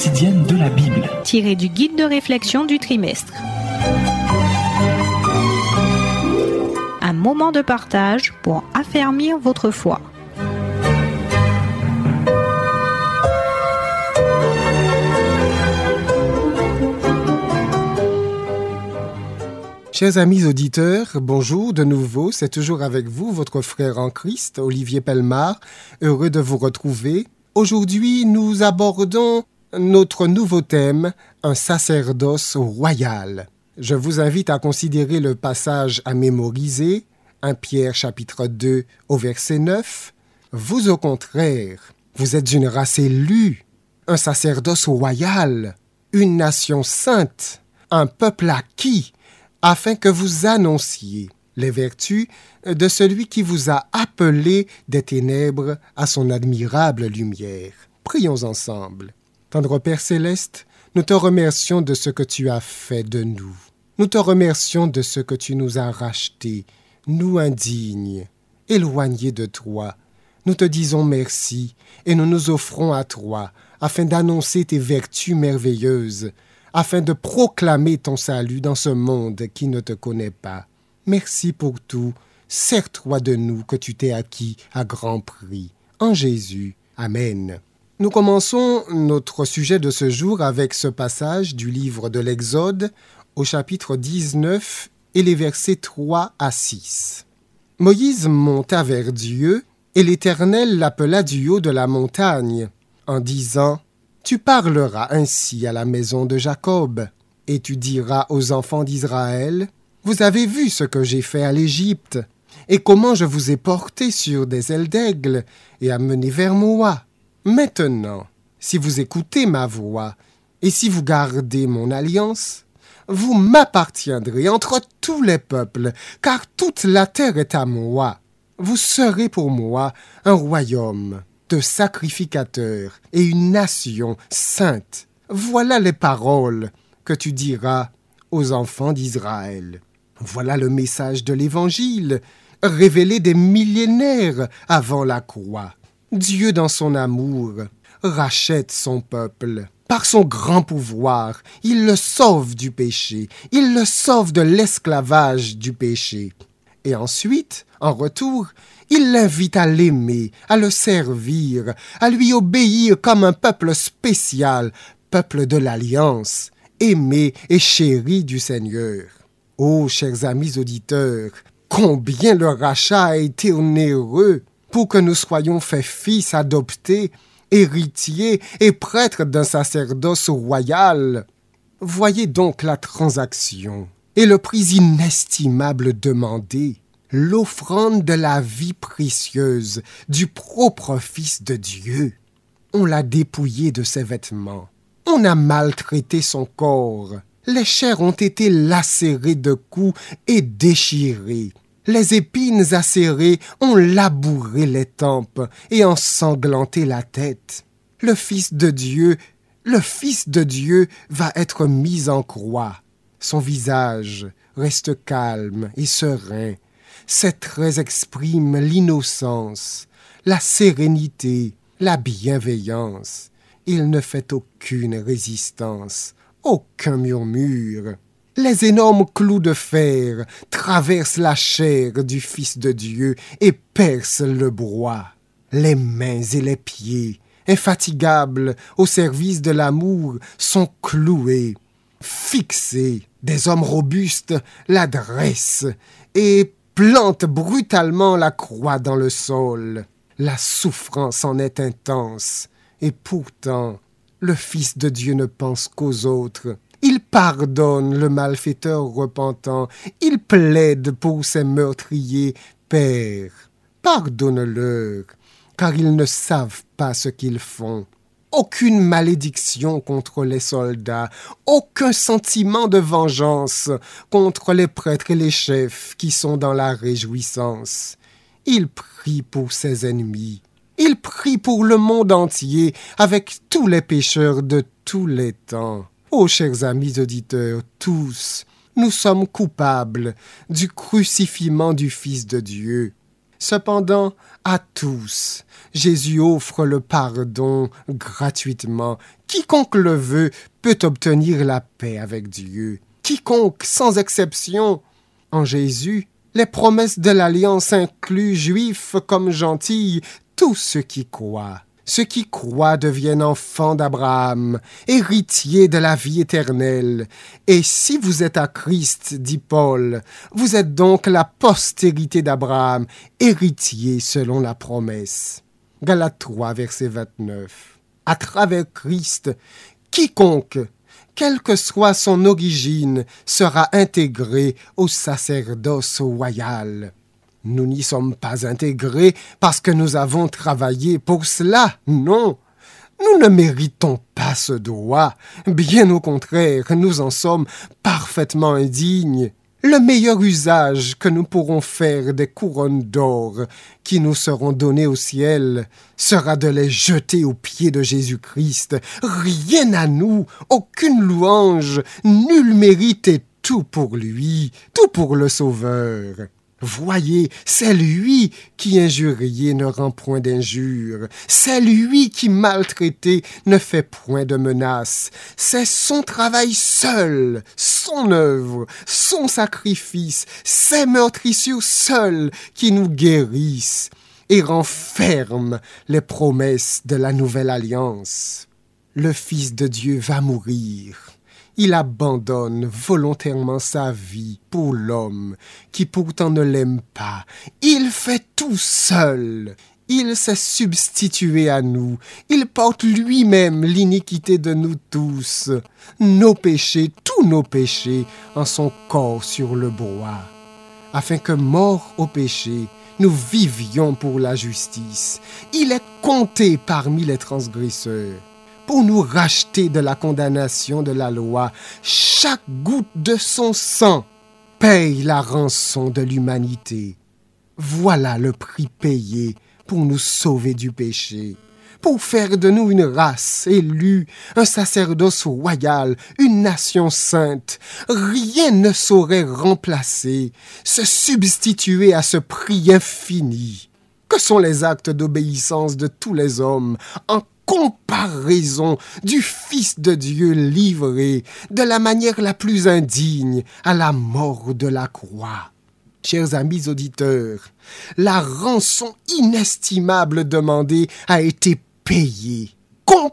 quotidienne de la Bible. Tiré du guide de réflexion du trimestre. Un moment de partage pour affermir votre foi. Chers amis auditeurs, bonjour de nouveau, c'est toujours avec vous votre frère en Christ, Olivier Pelmar, heureux de vous retrouver. Aujourd'hui, nous abordons notre nouveau thème, un sacerdoce royal. Je vous invite à considérer le passage à mémoriser, 1 Pierre chapitre 2 au verset 9. Vous au contraire, vous êtes une race élue, un sacerdoce royal, une nation sainte, un peuple acquis, afin que vous annonciez les vertus de celui qui vous a appelé des ténèbres à son admirable lumière. Prions ensemble. Tendre Père céleste, nous te remercions de ce que tu as fait de nous. Nous te remercions de ce que tu nous as rachetés, nous indignes, éloignés de toi. Nous te disons merci et nous nous offrons à toi afin d'annoncer tes vertus merveilleuses, afin de proclamer ton salut dans ce monde qui ne te connaît pas. Merci pour tout. Sers-toi de nous que tu t'es acquis à grand prix. En Jésus. Amen. Nous commençons notre sujet de ce jour avec ce passage du livre de l'Exode au chapitre 19 et les versets 3 à 6. Moïse monta vers Dieu et l'Éternel l'appela du haut de la montagne en disant tu parleras ainsi à la maison de Jacob, et tu diras aux enfants d'Israël, Vous avez vu ce que j'ai fait à l'Égypte, et comment je vous ai porté sur des ailes d'aigle, et amené vers moi. Maintenant, si vous écoutez ma voix, et si vous gardez mon alliance, vous m'appartiendrez entre tous les peuples, car toute la terre est à moi. Vous serez pour moi un royaume de sacrificateurs et une nation sainte. Voilà les paroles que tu diras aux enfants d'Israël. Voilà le message de l'Évangile, révélé des millénaires avant la croix. Dieu, dans son amour, rachète son peuple. Par son grand pouvoir, il le sauve du péché, il le sauve de l'esclavage du péché. Et ensuite, en retour, il l'invite à l'aimer, à le servir, à lui obéir comme un peuple spécial, peuple de l'Alliance, aimé et chéri du Seigneur. Oh, chers amis auditeurs, combien le rachat a été onéreux pour que nous soyons faits fils adoptés, héritiers et prêtres d'un sacerdoce royal. Voyez donc la transaction et le prix inestimable demandé l'offrande de la vie précieuse du propre Fils de Dieu. On l'a dépouillé de ses vêtements, on a maltraité son corps, les chairs ont été lacérées de coups et déchirées. Les épines acérées ont labouré les tempes et ensanglanté la tête. Le Fils de Dieu, le Fils de Dieu va être mis en croix. Son visage reste calme et serein, ses traits expriment l'innocence, la sérénité, la bienveillance. Il ne fait aucune résistance, aucun murmure. Les énormes clous de fer traversent la chair du Fils de Dieu et percent le bois. Les mains et les pieds, infatigables au service de l'amour, sont cloués, fixés. Des hommes robustes la dressent et plante brutalement la croix dans le sol. La souffrance en est intense, et pourtant le Fils de Dieu ne pense qu'aux autres. Il pardonne le malfaiteur repentant, il plaide pour ses meurtriers. Père, pardonne-leur, car ils ne savent pas ce qu'ils font aucune malédiction contre les soldats, aucun sentiment de vengeance contre les prêtres et les chefs qui sont dans la réjouissance. Il prie pour ses ennemis. Il prie pour le monde entier avec tous les pécheurs de tous les temps. Ô chers amis auditeurs, tous, nous sommes coupables du crucifiement du Fils de Dieu. Cependant, à tous, Jésus offre le pardon gratuitement, quiconque le veut peut obtenir la paix avec Dieu. Quiconque, sans exception. En Jésus, les promesses de l'alliance incluent juifs comme gentils, tous ceux qui croient. Ceux qui croient deviennent enfants d'Abraham, héritiers de la vie éternelle. Et si vous êtes à Christ, dit Paul, vous êtes donc la postérité d'Abraham, héritier selon la promesse. Galates 3, verset 29. À travers Christ, quiconque, quelle que soit son origine, sera intégré au sacerdoce royal. Nous n'y sommes pas intégrés parce que nous avons travaillé pour cela, non. Nous ne méritons pas ce droit, bien au contraire, nous en sommes parfaitement indignes. Le meilleur usage que nous pourrons faire des couronnes d'or qui nous seront données au ciel sera de les jeter aux pieds de Jésus-Christ. Rien à nous, aucune louange, nul mérite et tout pour lui, tout pour le Sauveur. Voyez, c'est lui qui injurié ne rend point d'injure, c'est lui qui maltraité ne fait point de menaces, c'est son travail seul, son œuvre, son sacrifice, ses meurtrissures seuls qui nous guérissent et renferment les promesses de la nouvelle alliance. Le Fils de Dieu va mourir il abandonne volontairement sa vie pour l'homme qui pourtant ne l'aime pas. Il fait tout seul. Il s'est substitué à nous. Il porte lui-même l'iniquité de nous tous, nos péchés, tous nos péchés, en son corps sur le bois, afin que, mort au péché, nous vivions pour la justice. Il est compté parmi les transgresseurs pour nous racheter de la condamnation de la loi. Chaque goutte de son sang paye la rançon de l'humanité. Voilà le prix payé pour nous sauver du péché, pour faire de nous une race élue, un sacerdoce royal, une nation sainte. Rien ne saurait remplacer, se substituer à ce prix infini. Que sont les actes d'obéissance de tous les hommes en comparaison du Fils de Dieu livré de la manière la plus indigne à la mort de la croix? Chers amis auditeurs, la rançon inestimable demandée a été payée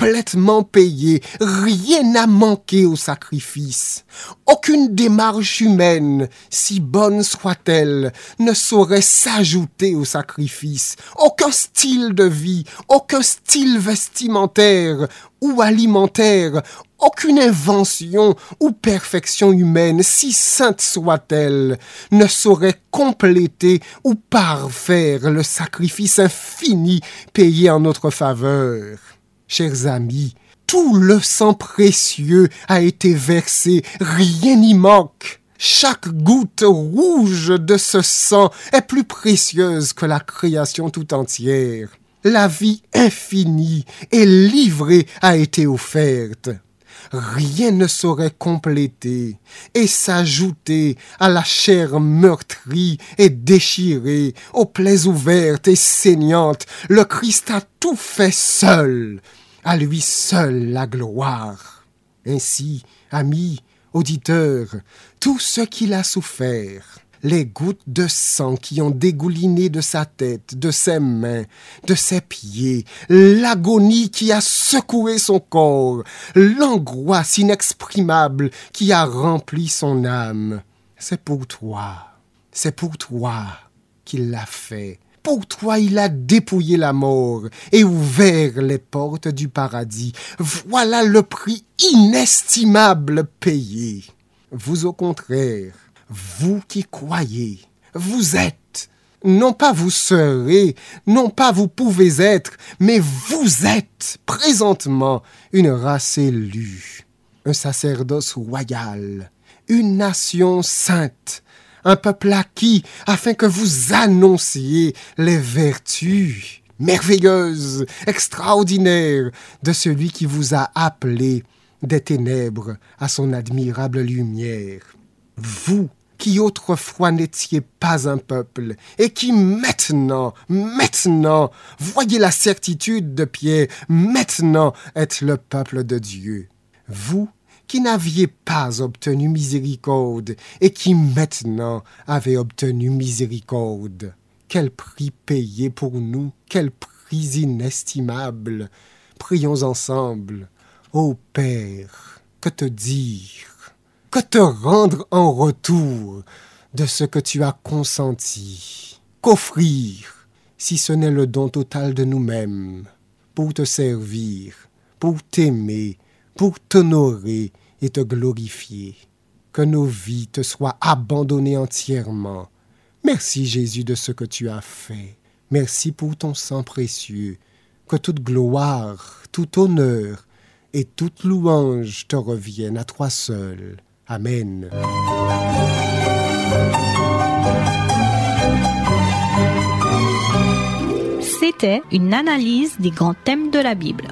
complètement payé. Rien n'a manqué au sacrifice. Aucune démarche humaine, si bonne soit-elle, ne saurait s'ajouter au sacrifice. Aucun style de vie, aucun style vestimentaire ou alimentaire, aucune invention ou perfection humaine, si sainte soit-elle, ne saurait compléter ou parfaire le sacrifice infini payé en notre faveur. Chers amis, tout le sang précieux a été versé, rien n'y manque. Chaque goutte rouge de ce sang est plus précieuse que la création tout entière. La vie infinie et livrée a été offerte. Rien ne saurait compléter et s'ajouter à la chair meurtrie et déchirée, aux plaies ouvertes et saignantes. Le Christ a tout fait seul à lui seul la gloire. Ainsi, amis, auditeurs, tout ce qu'il a souffert, les gouttes de sang qui ont dégouliné de sa tête, de ses mains, de ses pieds, l'agonie qui a secoué son corps, l'angoisse inexprimable qui a rempli son âme, c'est pour toi, c'est pour toi qu'il l'a fait pour toi, il a dépouillé la mort et ouvert les portes du paradis. Voilà le prix inestimable payé. Vous au contraire, vous qui croyez, vous êtes, non pas vous serez, non pas vous pouvez être, mais vous êtes présentement une race élue, un sacerdoce royal, une nation sainte, un peuple acquis, afin que vous annonciez les vertus merveilleuses, extraordinaires de celui qui vous a appelé des ténèbres à son admirable lumière. Vous qui autrefois n'étiez pas un peuple, et qui maintenant, maintenant, voyez la certitude de Pierre, maintenant êtes le peuple de Dieu. Vous qui n'aviez pas obtenu miséricorde, et qui maintenant avez obtenu miséricorde. Quel prix payé pour nous, quel prix inestimable. Prions ensemble. Ô Père, que te dire, que te rendre en retour de ce que tu as consenti, qu'offrir, si ce n'est le don total de nous-mêmes, pour te servir, pour t'aimer, pour t'honorer et te glorifier. Que nos vies te soient abandonnées entièrement. Merci Jésus de ce que tu as fait. Merci pour ton sang précieux. Que toute gloire, tout honneur et toute louange te reviennent à toi seul. Amen. C'était une analyse des grands thèmes de la Bible.